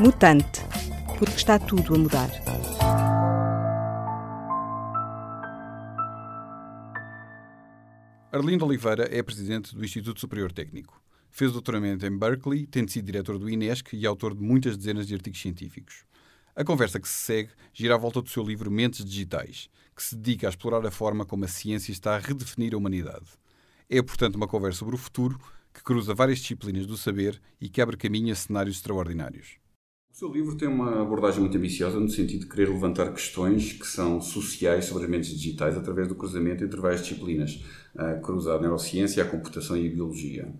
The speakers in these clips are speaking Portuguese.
Mutante, porque está tudo a mudar. Arlindo Oliveira é presidente do Instituto Superior Técnico. Fez doutoramento em Berkeley, tendo sido diretor do INESC e autor de muitas dezenas de artigos científicos. A conversa que se segue gira à volta do seu livro Mentes Digitais, que se dedica a explorar a forma como a ciência está a redefinir a humanidade. É, portanto, uma conversa sobre o futuro que cruza várias disciplinas do saber e que abre caminho a cenários extraordinários. O seu livro tem uma abordagem muito ambiciosa no sentido de querer levantar questões que são sociais sobre as mentes digitais através do cruzamento entre várias disciplinas, a cruzar a neurociência, a computação e a biologia.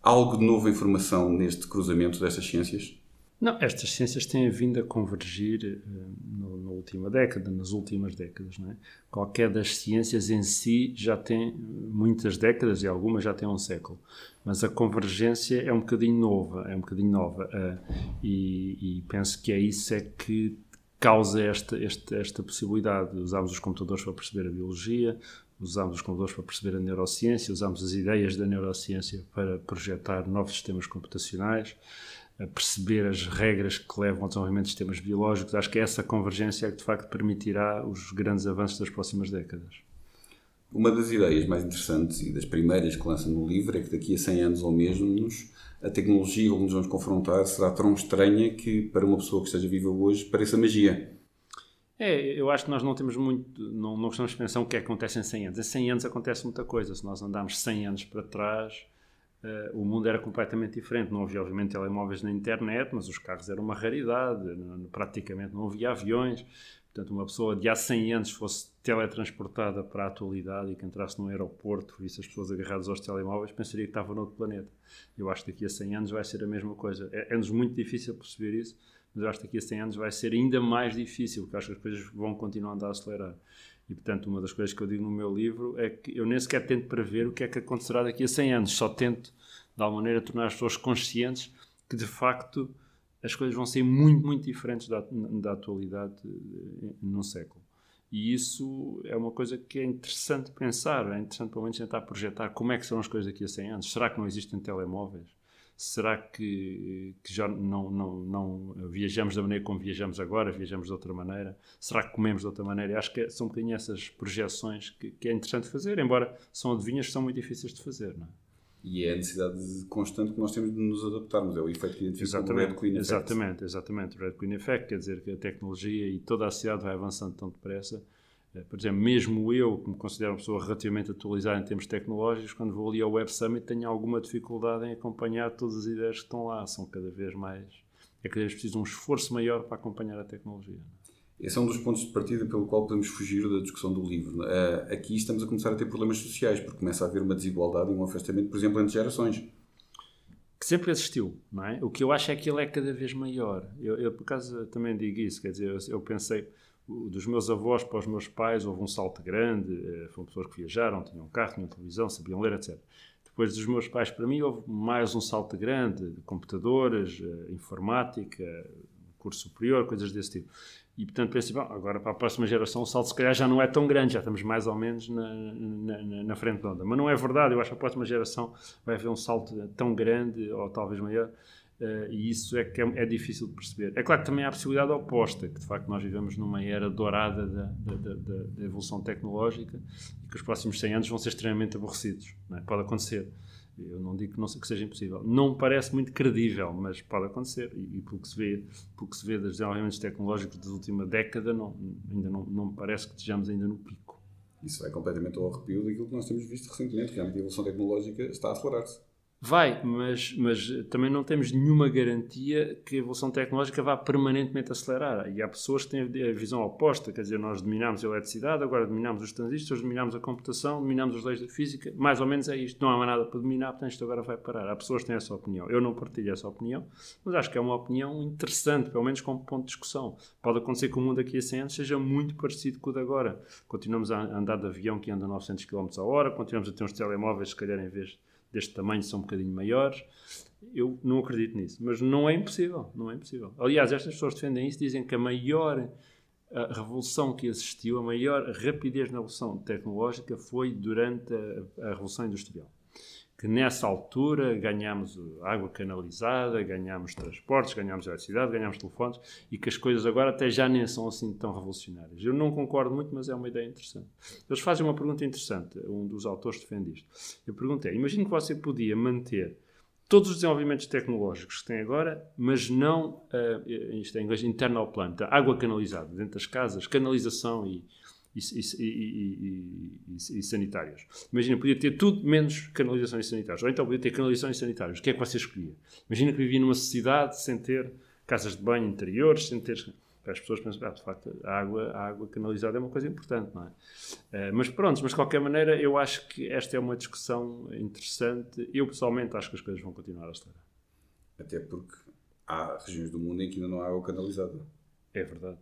Há algo de novo em formação neste cruzamento destas ciências? Não, estas ciências têm vindo a convergir uh, na última década, nas últimas décadas. Não é? Qualquer das ciências em si já tem muitas décadas e algumas já têm um século. Mas a convergência é um bocadinho nova, é um bocadinho nova. Uh, e, e, penso que é isso é que causa esta, esta, esta possibilidade. Usámos os computadores para perceber a biologia, usámos os computadores para perceber a neurociência, usámos as ideias da neurociência para projetar novos sistemas computacionais a perceber as regras que levam ao desenvolvimento de sistemas biológicos. Acho que essa convergência é que de facto permitirá os grandes avanços das próximas décadas. Uma das ideias mais interessantes e das primeiras que lança no livro é que daqui a 100 anos ou mesmo a tecnologia onde nos vamos confrontar será tão estranha que para uma pessoa que esteja viva hoje pareça magia. É, eu acho que nós não temos muito, não, não gostamos de pensar o que é que acontece em 100 anos. Em 100 anos acontece muita coisa. Se nós andarmos 100 anos para trás, Uh, o mundo era completamente diferente. Não havia, obviamente, telemóveis na internet, mas os carros eram uma raridade. Não, praticamente não havia aviões. Portanto, uma pessoa de há 100 anos fosse teletransportada para a atualidade e que entrasse num aeroporto, visse as pessoas agarradas aos telemóveis, pensaria que estava noutro planeta. Eu acho que daqui a 100 anos vai ser a mesma coisa. É, é-nos muito difícil perceber isso, que daqui a 100 anos vai ser ainda mais difícil, porque acho que as coisas vão andar a acelerar. E, portanto, uma das coisas que eu digo no meu livro é que eu nem sequer tento prever o que é que acontecerá daqui a 100 anos, só tento, de alguma maneira, tornar as pessoas conscientes que, de facto, as coisas vão ser muito, muito diferentes da, da atualidade eh, num século. E isso é uma coisa que é interessante pensar, é interessante pelo menos tentar projetar como é que serão as coisas daqui a 100 anos. Será que não existem telemóveis? Será que, que, já não, não, não viajamos da maneira como viajamos agora, viajamos de outra maneira? Será que comemos de outra maneira? acho que são um bocadinho essas projeções que, que, é interessante fazer, embora são adivinhas que são muito difíceis de fazer, não é? E é a necessidade constante que nós temos de nos adaptarmos, é o efeito que identifica o Red Queen Effect. Exatamente, exatamente, o Red Queen Effect, quer dizer que a tecnologia e toda a sociedade vai avançando tão depressa por exemplo, mesmo eu, que me considero uma pessoa relativamente atualizada em termos tecnológicos, quando vou ali ao Web Summit tenho alguma dificuldade em acompanhar todas as ideias que estão lá. São cada vez mais. É cada vez preciso um esforço maior para acompanhar a tecnologia. Esse é um dos pontos de partida pelo qual podemos fugir da discussão do livro. Uh, aqui estamos a começar a ter problemas sociais, porque começa a haver uma desigualdade e um afastamento, por exemplo, entre gerações. Que sempre existiu, não é? O que eu acho é que ele é cada vez maior. Eu, eu por acaso, também digo isso, quer dizer, eu, eu pensei dos meus avós para os meus pais houve um salto grande, eh, foram pessoas que viajaram, tinham carro, tinham televisão, sabiam ler, etc. Depois dos meus pais para mim houve mais um salto grande de computadores, eh, informática, curso superior, coisas desse tipo. E portanto pensei, bom, agora para a próxima geração o salto se calhar já não é tão grande, já estamos mais ou menos na, na, na frente da onda. Mas não é verdade, eu acho que a próxima geração vai haver um salto tão grande, ou talvez maior, Uh, e isso é que é, é, difícil de perceber. É claro que também há a possibilidade oposta, que de facto nós vivemos numa era dourada da, da, da, da evolução tecnológica e que os próximos 100 anos vão ser extremamente aborrecidos. É? Pode acontecer. Eu não digo que, não, que seja impossível. Não parece muito credível, mas pode acontecer. E, e pelo, que se vê, pelo que se vê dos desenvolvimentos tecnológicos da última década, não, ainda não, me parece que estejamos ainda no pico. Isso é completamente ao arrepio daquilo que nós temos visto recentemente. Realmente a evolução tecnológica está a acelerar-se. Vai, mas, mas também não temos nenhuma garantia que a evolução tecnológica vá permanentemente acelerar. E há pessoas que têm a visão oposta, quer dizer, nós dominamos a eletricidade, agora dominamos os transistores, dominamos a computação, dominamos as leis da física, mais ou menos é isto. Não há mais nada para dominar, portanto isto agora vai parar. Há pessoas que têm essa opinião. Eu não partilho essa opinião, mas acho que é uma opinião interessante, pelo menos como ponto de discussão. Pode acontecer que o mundo daqui a 100 anos seja muito parecido com o de agora. Continuamos a andar de avião que anda a 900 km a hora, continuamos a ter uns telemóveis, se calhar em vez deste tamanho são um bocadinho maiores. Eu não acredito nisso, mas não é impossível, não é impossível. Aliás, estas pessoas defendem isso, dizem que a maior a revolução que existiu, a maior rapidez na revolução tecnológica foi durante a, a Revolução Industrial que nessa altura ganhámos água canalizada, ganhámos transportes, ganhámos eletricidade, ganhámos telefones e que as coisas agora até já nem são assim tão revolucionárias. Eu não concordo muito, mas é uma ideia interessante. Eles fazem uma pergunta interessante, um dos autores defende isto. Eu perguntei, imagine que você podia manter todos os desenvolvimentos tecnológicos que tem agora, mas não, uh, isto é em inglês, internal plant, água canalizada dentro das casas, canalização e e, e, e, e, sanitários. Imagina, podia ter tudo menos canalizações sanitárias. Ou então podia ter canalizações sanitárias. O que é que você escolhia? Imagina que vivia numa cidade sem ter casas de banho interiores, sem ter. As pessoas pensam, ah, de facto, a água, a água canalizada é uma coisa importante, não é? Uh, mas pronto, mas de qualquer maneira, eu acho que esta é uma discussão interessante. Eu pessoalmente acho que as coisas vão continuar a estar. Até porque há regiões do mundo em que ainda não há água canalizada. É verdade.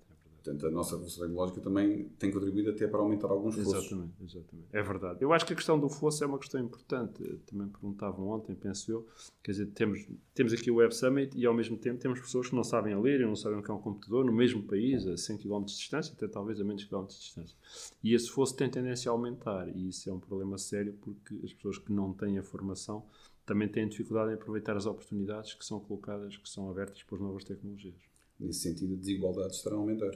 Portanto, a nossa revolução tecnológica também tem contribuído até para aumentar alguns fossos. Exatamente, exatamente. É verdade. Eu acho que a questão do fosso é uma questão importante. Também perguntavam ontem, penso eu. Quer dizer, temos, temos aqui o Web Summit e ao mesmo tempo temos pessoas que não sabem ler e não sabem o que é um computador no mesmo país, a 100 km de distância, até talvez a menos km de distância. E esse fosso tem tendência a aumentar e isso é um problema sério porque as pessoas que não têm a formação também têm dificuldade em aproveitar as oportunidades que são colocadas, que são abertas por novas tecnologias. Nesse sentido, a desigualdade estará a aumentar.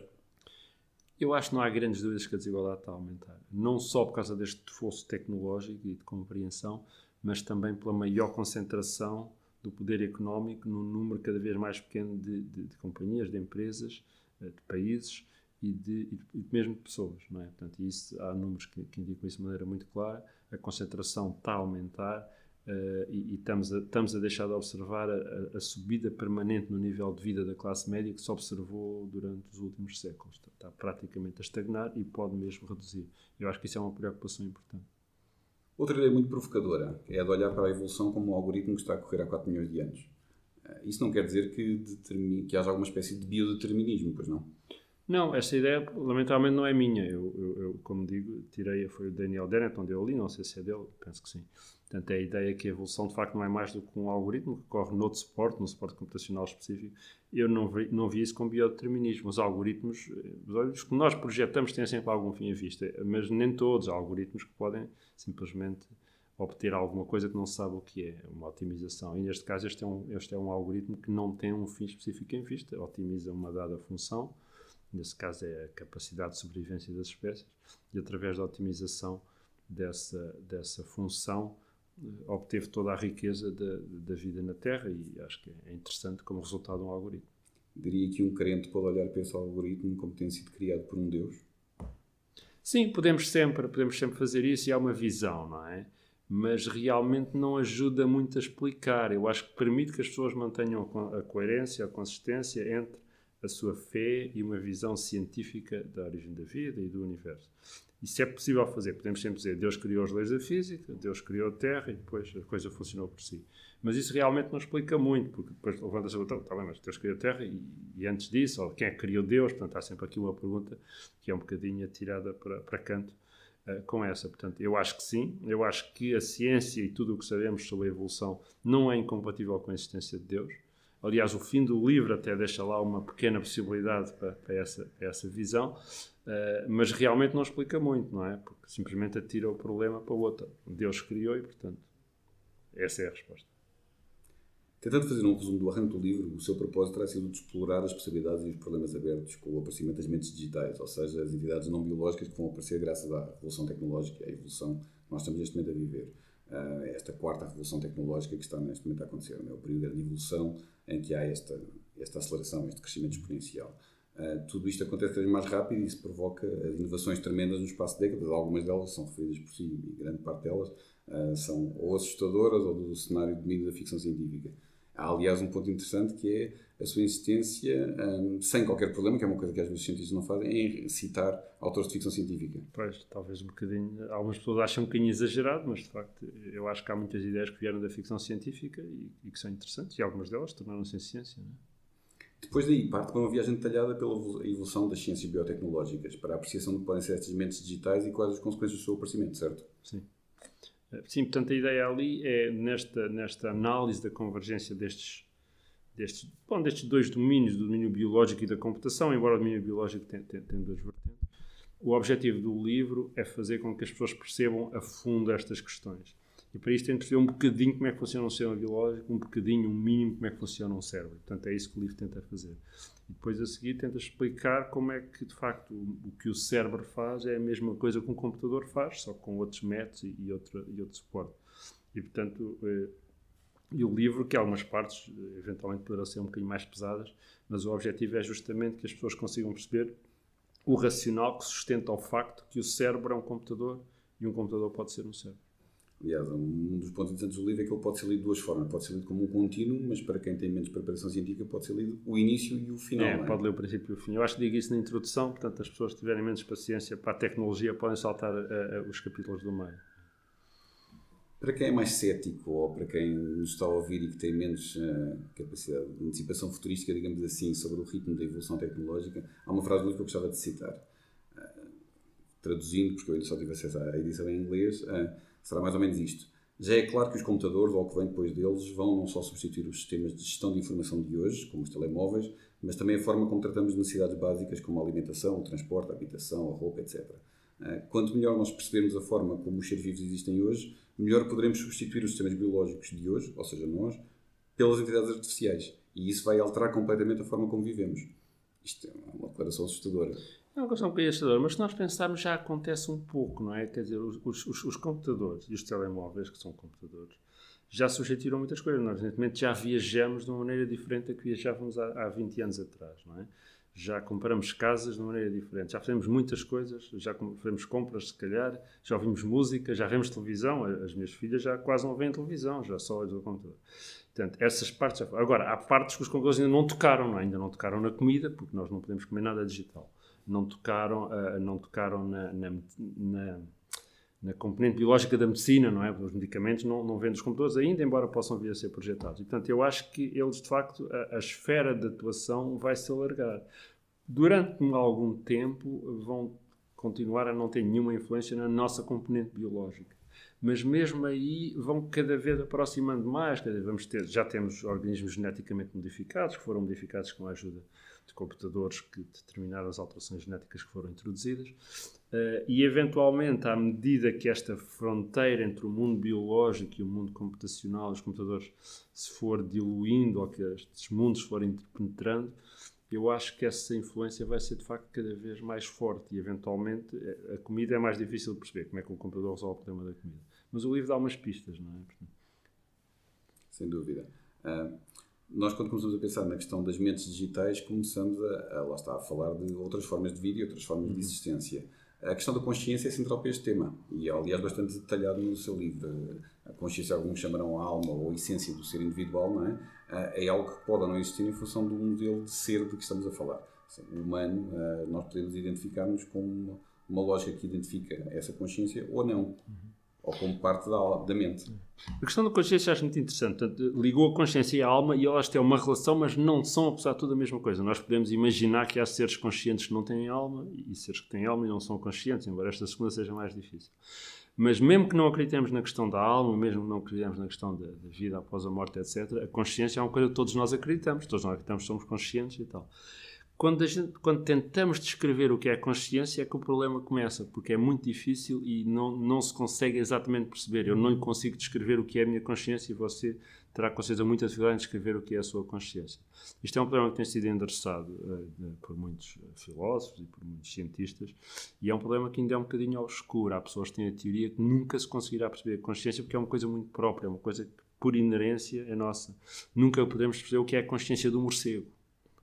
Eu acho que não há grandes dúvidas que a desigualdade está a aumentar. Não só por causa deste esforço tecnológico e de compreensão, mas também pela maior concentração do poder económico num número cada vez mais pequeno de, de, de companhias, de empresas, eh, de países e de, e de, mesmo de pessoas. Não é? Portanto, isso, há números que, que indicam isso de maneira muito clara. A concentração está a aumentar Uh, e, e estamos, a, estamos a deixar de observar a, a, subida permanente no nível de vida da classe média que se observou durante os últimos séculos. Está, está, praticamente a estagnar e pode mesmo reduzir. Eu acho que isso é uma preocupação importante. Outra ideia muito provocadora é a de olhar para a evolução como um algoritmo que está a correr há 4 milhões de anos. Uh, isso não quer dizer que, determine, que haja alguma espécie de biodeterminismo, pois não? Não, essa ideia, lamentavelmente, não é minha. Eu, eu, eu como digo, tirei, foi o Daniel Dennett, onde eu li, não sei se é dele, penso que sim. Portanto, é a ideia que a evolução, de facto, não é mais do que um algoritmo que corre noutro suporte, num suporte computacional específico. Eu não vi, não vi isso com biodeterminismo. Os algoritmos, os algoritmos que nós projetamos têm sempre algum fim à vista, mas nem todos. Há algoritmos que podem simplesmente obter alguma coisa que não se sabe o que é, uma otimização. E neste caso, este é um, este é um algoritmo que não tem um fim específico em vista, otimiza uma dada função nesse caso é a capacidade de sobrevivência das espécies, e através da otimização dessa, dessa função eh, obteve toda a riqueza da, da vida na Terra e acho que é interessante como resultado de um algoritmo. Diria que um crente pode olhar para esse algoritmo como tendo sido criado por um Deus? Sim, podemos sempre, podemos sempre fazer isso e há uma visão, não é? Mas realmente não ajuda muito a explicar. Eu acho que permite que as pessoas mantenham a coerência, a consistência entre a sua fé e uma visão científica da origem da vida e do universo. Isso é possível fazer. Podemos sempre dizer Deus criou as leis da física, Deus criou a Terra e depois a coisa funcionou por si. Mas isso realmente não explica muito, porque depois levanta-se a pergunta, está bem, mas Deus criou a Terra e, e, antes disso, ou quem é que criou Deus? Portanto, há sempre aqui uma pergunta que é um bocadinho atirada para, para canto uh, com essa. Portanto, eu acho que sim, eu acho que a ciência e tudo o que sabemos sobre a evolução não é incompatível com a existência de Deus. Aliás, o fim do livro até deixa lá uma pequena possibilidade para, para, essa, para essa visão, uh, mas realmente não explica muito, não é? Porque simplesmente atira o problema para o outro. Deus criou e, portanto, essa é a resposta. Tentando fazer um resumo do arranque do livro, o seu propósito terá sido de explorar as possibilidades e os problemas abertos com o aparecimento das mentes digitais, ou seja, as entidades não biológicas que vão aparecer graças à revolução tecnológica, à evolução que nós estamos neste momento a viver. Uh, esta quarta revolução tecnológica que está neste momento a acontecer, é o período de evolução em que há esta, esta aceleração, este crescimento exponencial. Uh, tudo isto acontece cada vez mais rápido e isso provoca inovações tremendas no espaço de décadas. Algumas delas são referidas por si e grande parte delas uh, são ou assustadoras ou do cenário de domínio da ficção científica. Há, aliás, um ponto interessante que é a sua insistência, um, sem qualquer problema, que é uma coisa que às vezes os cientistas não fazem, em citar autores de ficção científica. Pois, talvez um bocadinho. Algumas pessoas acham um bocadinho exagerado, mas de facto eu acho que há muitas ideias que vieram da ficção científica e, e que são interessantes, e algumas delas tornaram-se em ciência. Não é? Depois daí, parte para uma viagem detalhada pela evolução das ciências biotecnológicas, para a apreciação do que podem ser estas mentes digitais e quais as consequências do seu aparecimento, certo? Sim. Sim, portanto, a ideia ali é, nesta, nesta análise da convergência destes destes, bom, destes dois domínios, do domínio biológico e da computação, embora o domínio biológico tenha, tenha, tenha duas vertentes. O objetivo do livro é fazer com que as pessoas percebam a fundo estas questões. E para isso tem de perceber um bocadinho como é que funciona um sistema biológico, um bocadinho, um mínimo, como é que funciona um cérebro. Portanto, é isso que o livro tenta fazer. E depois a seguir tenta explicar como é que, de facto, o, o que o cérebro faz é a mesma coisa que um computador faz, só com outros métodos e, e, outro, e outro suporte. E, portanto, eh, e o livro, que algumas partes eh, eventualmente poderão ser um bocadinho mais pesadas, mas o objetivo é justamente que as pessoas consigam perceber o racional que sustenta o facto que o cérebro é um computador e um computador pode ser um cérebro. Aliás, um dos pontos interessantes do livro é que ele pode ser lido de duas formas. Pode ser lido como um contínuo, mas para quem tem menos preparação científica, pode ser lido o início e o final. É, é? pode ler o princípio e o fim. Eu acho que digo isso na introdução, portanto, as pessoas que tiverem menos paciência para a tecnologia podem saltar uh, uh, os capítulos do meio. Para quem é mais cético ou para quem nos está a ouvir e que tem menos uh, capacidade de antecipação futurística, digamos assim, sobre o ritmo da evolução tecnológica, há uma frase muito que eu gostava de citar. traduzindo, porque eu ainda só tive acesso à edição em inglês será mais ou menos isto. Já é claro que os computadores, ou o que vem depois deles, vão não só substituir os sistemas de gestão de informação de hoje, como os telemóveis, mas também a forma como tratamos necessidades básicas como a alimentação, o transporte, a habitação, a roupa, etc. Eh, quanto melhor nós percebermos a forma como os seres vivos existem hoje, melhor poderemos substituir os sistemas biológicos de hoje, ou seja, nós, pelas entidades artificiais. E isso vai alterar completamente a forma como vivemos. Isto é uma declaração assustadora. É uma questão conhecedora, mas se nós pensarmos já acontece um pouco, não é? Quer dizer, os, os, os computadores e os telemóveis, que são computadores, já substituíram muitas coisas. Nós, evidentemente, já viajamos de uma maneira diferente da que viajávamos há, há 20 anos atrás, não é? Já compramos casas de uma maneira diferente, já fazemos muitas coisas, já fazemos compras, se calhar, já ouvimos música, já vemos televisão. As minhas filhas já quase não veem televisão, já só olham o computador. Portanto, essas partes já... Agora, há partes que os computadores ainda não tocaram, não é? ainda não tocaram na comida, porque nós não podemos comer nada digital não tocaram, uh, não tocaram na, na, na, na, componente biológica da medicina, não é? Os medicamentos não, não vêm dos computadores ainda, embora possam vir a ser projetados. E, portanto, eu acho que eles, de facto, a, a esfera de atuação vai se alargar. Durante algum tempo vão continuar a não ter nenhuma influência na nossa componente biológica mas mesmo aí vão cada vez aproximando mais. Vamos ter, já temos organismos geneticamente modificados, que foram modificados com a ajuda de computadores que determinaram as alterações genéticas que foram introduzidas. Uh, e, eventualmente, à medida que esta fronteira entre o mundo biológico e o mundo computacional, os computadores, se for diluindo ou que estes mundos forem interpenetrando, eu acho que essa influência vai ser de facto cada vez mais forte e eventualmente a comida é mais difícil de perceber como é que um computador resolve o problema da comida. Mas o livro dá umas pistas, não é? Sem dúvida. Uh, nós, quando começamos a pensar na questão das mentes digitais, começamos a, a lá está, a falar de outras formas de vida e outras formas de uhum. existência. A questão da consciência é central para este tema e é, aliás, bastante detalhado no seu livro. A consciência, alguns chamarão a alma ou a essência do ser individual, não é? Ah, é algo que pode ou não existir em função do modelo de ser de que estamos a falar. O humano, ah, nós podemos identificar-nos com uma lógica que identifica essa consciência ou não. Uhum ou como parte da, da mente. A questão da consciência acho muito interessante. Portanto, ligou a consciência e a alma e elas têm uma relação, mas não são, apesar de tudo, a mesma coisa. Nós podemos imaginar que há seres conscientes que não têm alma e seres que têm alma e não são conscientes, embora esta segunda seja mais difícil. Mas mesmo que não acreditemos na questão da alma, mesmo que não acreditemos na questão da, da vida após a morte, etc., a consciência é uma coisa que todos nós acreditamos. Todos nós acreditamos que somos conscientes e tal. Quando, gente, quando, tentamos descrever o que é a consciência é que o problema começa, porque é muito difícil e não, não se consegue exatamente perceber. Eu não lhe consigo descrever o que é a minha consciência e você terá com certeza muita dificuldade em descrever o que é a sua consciência. Isto é um problema que tem sido endereçado uh, por muitos eh, filósofos e por muitos cientistas e é um problema que ainda é um bocadinho obscuro. Há pessoas que têm a teoria que nunca se conseguirá perceber a consciência porque é uma coisa muito própria, é uma coisa que por inerência é nossa. Nunca podemos perceber o que é a consciência do morcego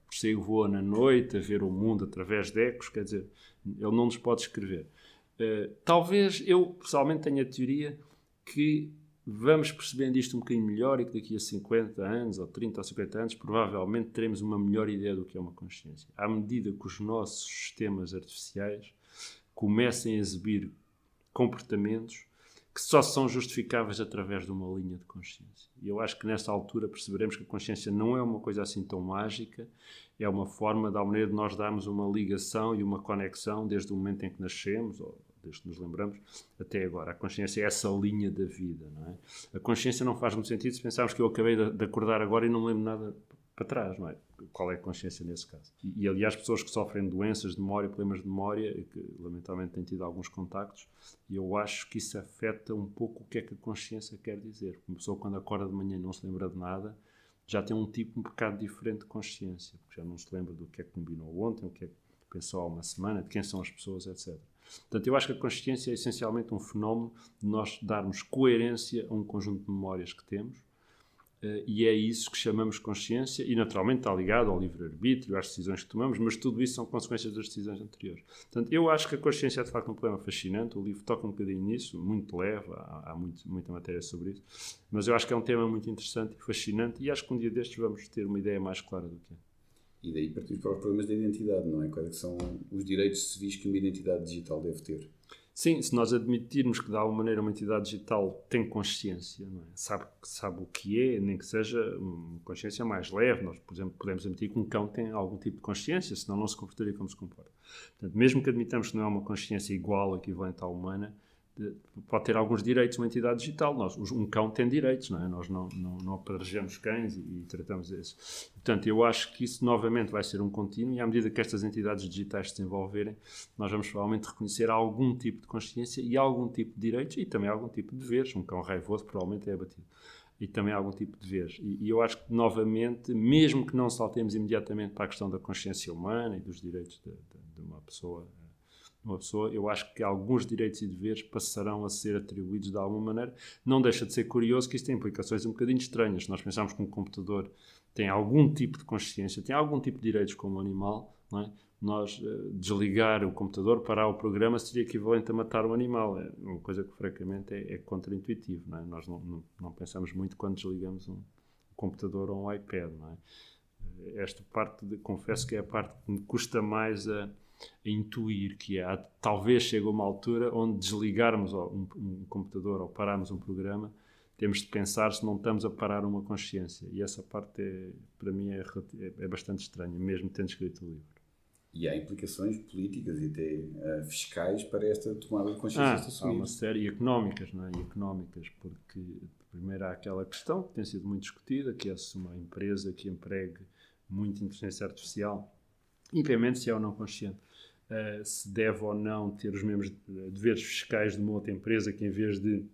morcego voa na noite a ver o mundo através de ecos, quer dizer, ele não nos pode escrever. Uh, talvez eu pessoalmente tenha a teoria que vamos percebendo isto um bocadinho melhor e que daqui a 50 anos, ou 30 ou 50 anos, provavelmente teremos uma melhor ideia do que é uma consciência. À medida que os nossos sistemas artificiais comecem a exibir comportamentos que só são justificáveis através de uma linha de consciência. E eu acho que nessa altura perceberemos que a consciência não é uma coisa assim tão mágica, é uma forma, da maneira de nós darmos uma ligação e uma conexão desde o momento em que nascemos, ou desde que nos lembramos, até agora. A consciência é essa linha da vida, não é? A consciência não faz muito sentido se pensarmos que eu acabei de acordar agora e não lembro nada para trás, não é? Qual é a consciência nesse caso? E, e, aliás, pessoas que sofrem doenças de memória, problemas de memória, que lamentavelmente têm tido alguns contactos, e eu acho que isso afeta um pouco o que é que a consciência quer dizer. Uma pessoa, quando acorda de manhã e não se lembra de nada, já tem um tipo um bocado diferente de consciência, porque já não se lembra do que é que combinou ontem, o que é que pensou há uma semana, de quem são as pessoas, etc. Portanto, eu acho que a consciência é essencialmente um fenómeno de nós darmos coerência a um conjunto de memórias que temos Uh, e é isso que chamamos consciência, e naturalmente está ligado ao livre-arbítrio, às decisões que tomamos, mas tudo isso são consequências das decisões anteriores. Portanto, eu acho que a consciência é de facto um problema fascinante, o livro toca um bocadinho nisso, muito leve, há, há muito, muita matéria sobre isso, mas eu acho que é um tema muito interessante e fascinante, e acho que um dia destes vamos ter uma ideia mais clara do que é. E daí partimos para os problemas da identidade, não é? Quais é são os direitos civis que uma identidade digital deve ter? Sim, se nós admitirmos que de alguma maneira uma entidade digital tem consciência, é? sabe, sabe o que é, nem que seja uma consciência mais leve, nós, por exemplo, podemos admitir que um cão tem algum tipo de consciência, senão não se comportaria como se comporta. Portanto, mesmo que admitamos que não é uma consciência igual, equivalente à humana, pode ter alguns direitos uma entidade digital. Nós, um cão tem direitos, não é? Nós não, não, não aparejamos cães e, e, tratamos esses. Portanto, eu acho que isso novamente vai ser um contínuo e à medida que estas entidades digitais se desenvolverem, nós vamos provavelmente reconhecer algum tipo de consciência e algum tipo de direitos e também algum tipo de deveres. Um cão raivoso provavelmente é abatido. E também algum tipo de deveres. E, e eu acho que, novamente, mesmo que não saltemos imediatamente para a questão da consciência humana e dos direitos de, de, de uma pessoa uma pessoa, eu acho que alguns direitos e deveres passarão a ser atribuídos de alguma maneira. Não deixa de ser curioso que isto tem implicações um bocadinho estranhas. Se nós pensamos que um computador tem algum tipo de consciência, tem algum tipo de direitos como animal, não é? nós uh, desligar o computador, parar o programa, seria equivalente a matar um animal. É uma coisa que, francamente, é, é contra-intuitivo. Não é? Nós não, não, não, pensamos muito quando desligamos um computador ou um iPad. Não é? Esta parte, de, confesso que é a parte que me custa mais a a intuir que há, talvez chegue uma altura onde desligarmos um, um, computador ou pararmos um programa, temos de pensar se não estamos a parar uma consciência. E essa parte, é, para mim, é, é, bastante estranha, mesmo tendo escrito o livro. E há implicações políticas e até uh, fiscais para esta tomada de consciência ah, Há uma série económicas, não é? E económicas, porque primeiro há aquela questão que tem sido muito discutida, que é se uma empresa que empregue muita inteligência artificial, independentemente se é ou não consciente, uh, se deve ou não ter os mesmos deveres fiscais de uma outra empresa que, em vez de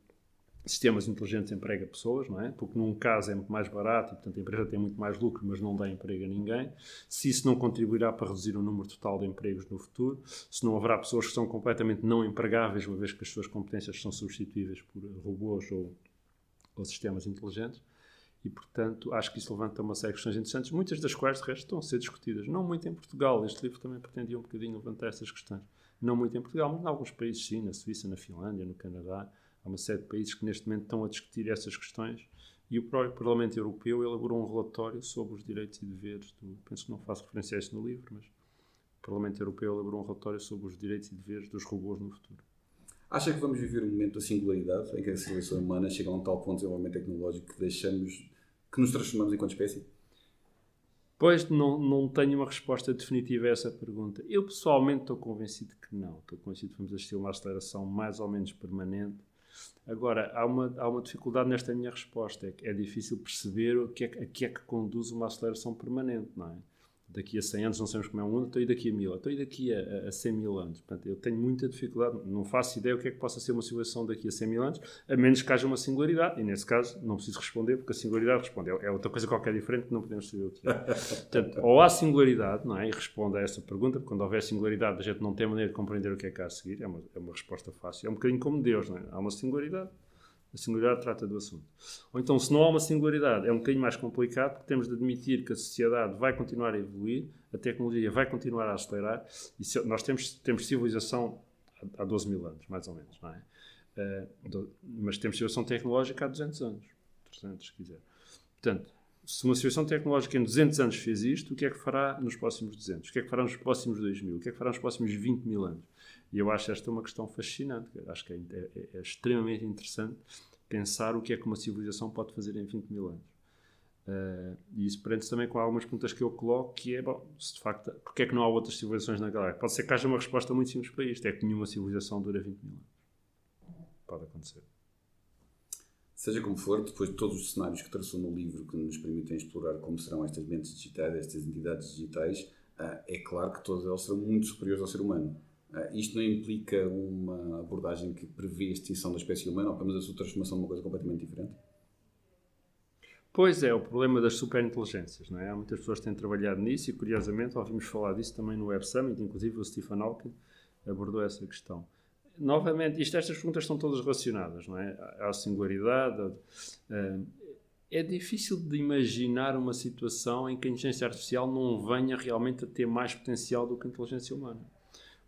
sistemas inteligentes, emprega pessoas, não é? Porque num caso é muito mais barato e, portanto, a empresa tem muito mais lucro, mas não dá emprego a ninguém. Se isso não contribuirá para reduzir o número total de empregos no futuro, se não haverá pessoas que são completamente não empregáveis, uma vez que as suas competências são substituíveis por robôs ou, ou sistemas inteligentes, e, portanto, acho que isso levanta uma série de questões interessantes, muitas das quais, de resto, estão a ser discutidas. Não muito em Portugal. Este livro também pretendia um bocadinho levantar essas questões. Não muito em Portugal, mas em alguns países, sim, na Suíça, na Finlândia, no Canadá. Há uma série de países que, neste momento, estão a discutir essas questões. E o próprio Parlamento Europeu elaborou um relatório sobre os direitos e deveres do. Penso que não faço referência a isso no livro, mas o Parlamento Europeu elaborou um relatório sobre os direitos e deveres dos robôs no futuro. Acha que vamos viver um momento de singularidade em que a civilização humana chega a um tal ponto de desenvolvimento tecnológico que deixamos que nos transformamos enquanto espécie? Pois, não, não tenho uma resposta definitiva a essa pergunta. Eu, pessoalmente, estou convencido que não. Estou convencido que vamos assistir a uma aceleração mais ou menos permanente. Agora, há uma, há uma dificuldade nesta minha resposta. É é difícil perceber o que é, a que é que conduz uma aceleração permanente, não é? Daqui a 100 anos não sabemos como é o mundo, estou aí daqui a mil, estou aí daqui a, a 100 mil anos. Portanto, eu tenho muita dificuldade, não faço ideia o que é que possa ser uma civilização daqui a 100 mil anos, a menos que haja uma singularidade. E nesse caso, não preciso responder, porque a singularidade responde. É, é outra coisa qualquer diferente que não podemos saber o que é. Portanto, ou há singularidade, não é? E responde a essa pergunta, porque quando houver singularidade, a gente não tem maneira de compreender o que é que há a seguir. É uma, é uma resposta fácil. É um bocadinho como Deus, não é? Há uma singularidade a singularidade trata do assunto. Ou então, se não há uma singularidade, é um bocadinho mais complicado, porque temos de admitir que a sociedade vai continuar a evoluir, a tecnologia vai continuar a acelerar, e se, nós temos, temos civilização há 12 mil anos, mais ou menos, não é? Uh, do, mas temos civilização tecnológica há 200 anos, 300, se quiser. Portanto, se uma civilização tecnológica em 200 anos fez isto, o que é que fará nos próximos 200? O que é que fará nos próximos 2000? O que é que fará nos próximos 20 mil anos? E eu acho esta uma questão fascinante. Acho que é, é, é, extremamente interessante pensar o que é que uma civilização pode fazer em 20 mil anos. Uh, e isso prende-se também com algumas perguntas que eu coloco, que é, bom, se de facto, porque é que não há outras civilizações na galáxia? Pode ser que haja uma resposta muito simples para isto, é que nenhuma civilização dura 20 mil anos. Pode acontecer. Seja como for, depois de todos os cenários que traçou no livro que nos permitem explorar como serão estas mentes digitais, estas entidades digitais, ah, é claro que todas elas serão muito superiores ao ser humano. Ah, isto não implica uma abordagem que prevê a extinção da espécie humana ou pelo menos a sua transformação numa coisa completamente diferente? Pois é, o problema das superinteligências, não é? Há muitas pessoas que têm trabalhado nisso e, curiosamente, ouvimos falar disso também no Web Summit, inclusive o Stephen Hawking abordou essa questão. Novamente, isto, estas perguntas estão todas relacionadas, não é? À singularidade. Eh, é difícil de imaginar uma situação em que a inteligência artificial não venha realmente a ter mais potencial do que a inteligência humana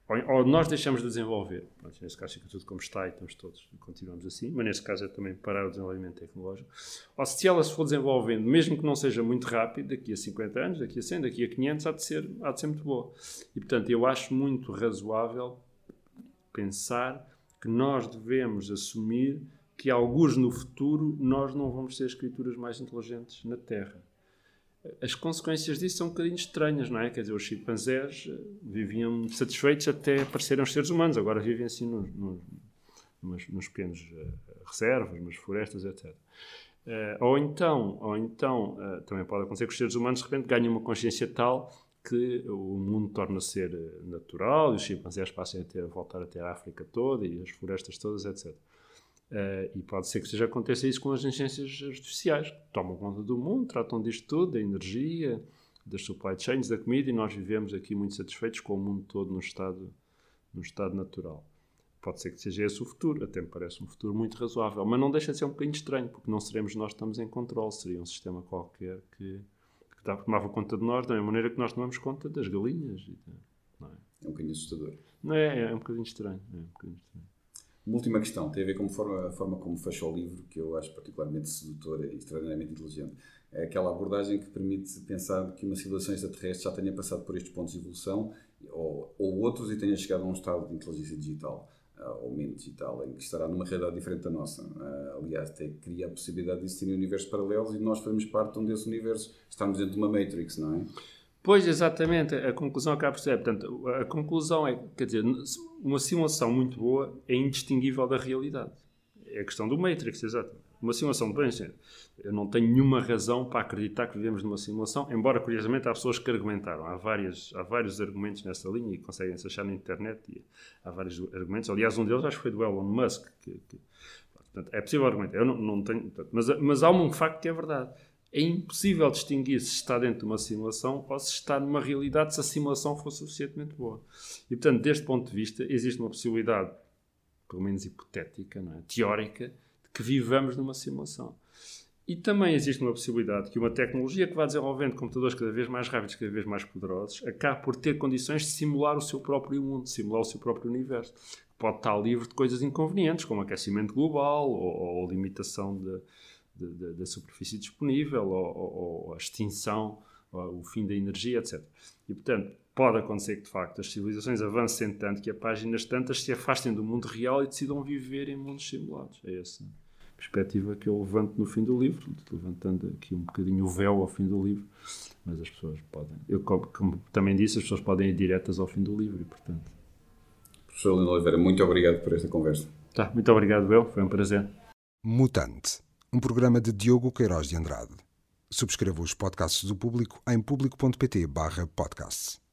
ou, nós deixamos de desenvolver. Pronto, nesse caso fica tudo como está e estamos todos, continuamos assim, mas nesse caso é também parar o desenvolvimento tecnológico. Ou se ela se for desenvolvendo, mesmo que não seja muito rápido, daqui a 50 anos, daqui a 100, daqui a 500, há de ser, há de ser muito boa. E portanto, eu acho muito razoável pensar que nós devemos assumir que, alguns no futuro, nós não vamos ser as criaturas mais inteligentes na Terra as consequências disso são um bocadinho estranhas, não é? Quer dizer, os chimpanzés eh, viviam satisfeitos até aparecerem os seres humanos, agora vivem assim nos, nos, nos pequenos uh, reservas, nas florestas, etc. Uh, eh, ou então, ou então uh, também pode acontecer que os seres humanos de repente ganhem uma consciência tal que o mundo torna a ser natural e os chimpanzés passem a, ter, a voltar a ter a África toda e as florestas todas, etc. Uh, e pode ser que seja aconteça isso com as inteligências artificiais, que tomam conta do mundo, tratam disto tudo, da energia, das supply chains, da comida, e nós vivemos aqui muito satisfeitos com o mundo todo no estado, no estado natural. Pode ser que seja esse o futuro, até me parece um futuro muito razoável, mas não deixa de ser um bocadinho estranho, porque não seremos nós que estamos em controle, seria um sistema qualquer que, que tomava conta de nós, da mesma maneira que nós tomamos conta das galinhas. É? é um bocadinho assustador. Não é, é um bocadinho estranho. É um bocadinho estranho. Uma última questão tem a ver com a forma, como fecha o livro, que eu acho particularmente sedutora e extraordinariamente inteligente. É aquela abordagem que permite pensar que uma civilização extraterrestre já tenha passado por estes pontos de evolução ou, ou outros e tenha chegado a um estado de inteligência digital uh, ou mente digital, em que estará numa realidade diferente da nossa. Uh, aliás, até cria a possibilidade de existirem universos paralelos e nós fazemos parte de um desses universos. Estamos dentro de uma Matrix, não é? Pois, exatamente, a conclusão acaba por ser. Portanto, a conclusão é, quer dizer, uma simulação muito boa é indistinguível da realidade. É a questão do Matrix, exato. Uma simulação, bem, eu não tenho nenhuma razão para acreditar que vivemos numa simulação, embora, curiosamente, há pessoas que argumentaram. Há, várias, há vários argumentos nessa linha e conseguem-se achar na internet. E há vários argumentos. Aliás, um deles acho que foi do Elon Musk. Que, que, portanto, é possível argumentar. Eu não, não tenho. Mas, mas há um facto que é verdade é impossível distinguir se está dentro de uma simulação ou se está numa realidade se a simulação for suficientemente boa. E, portanto, deste ponto de vista, existe uma possibilidade, pelo menos hipotética, é? teórica, de que vivamos numa simulação. E também existe uma possibilidade que uma tecnologia que vá desenvolvendo computadores cada vez mais rápidos, cada vez mais poderosos, acabe por ter condições de simular o seu próprio mundo, simular o seu próprio universo. Pode estar livre de coisas inconvenientes, como aquecimento global ou, ou limitação de da superfície disponível, ou, ou, ou a extinção, ou o fim da energia, etc. E, portanto, pode acontecer que, de facto, as civilizações avancem tanto que as páginas tantas se afastem do mundo real e decidam viver em mundos simulados. É essa a perspectiva que eu levanto no fim do livro, levantando aqui um bocadinho o véu ao fim do livro, mas as pessoas podem, eu como também disse, as pessoas podem ir diretas ao fim do livro e, portanto... Professor Lino Oliveira, muito obrigado por esta conversa. Tá, muito obrigado, eu, foi um prazer. Mutante um programa de Diogo Queiroz de Andrade. Subscreva os podcasts do Público em público.pt/podcasts.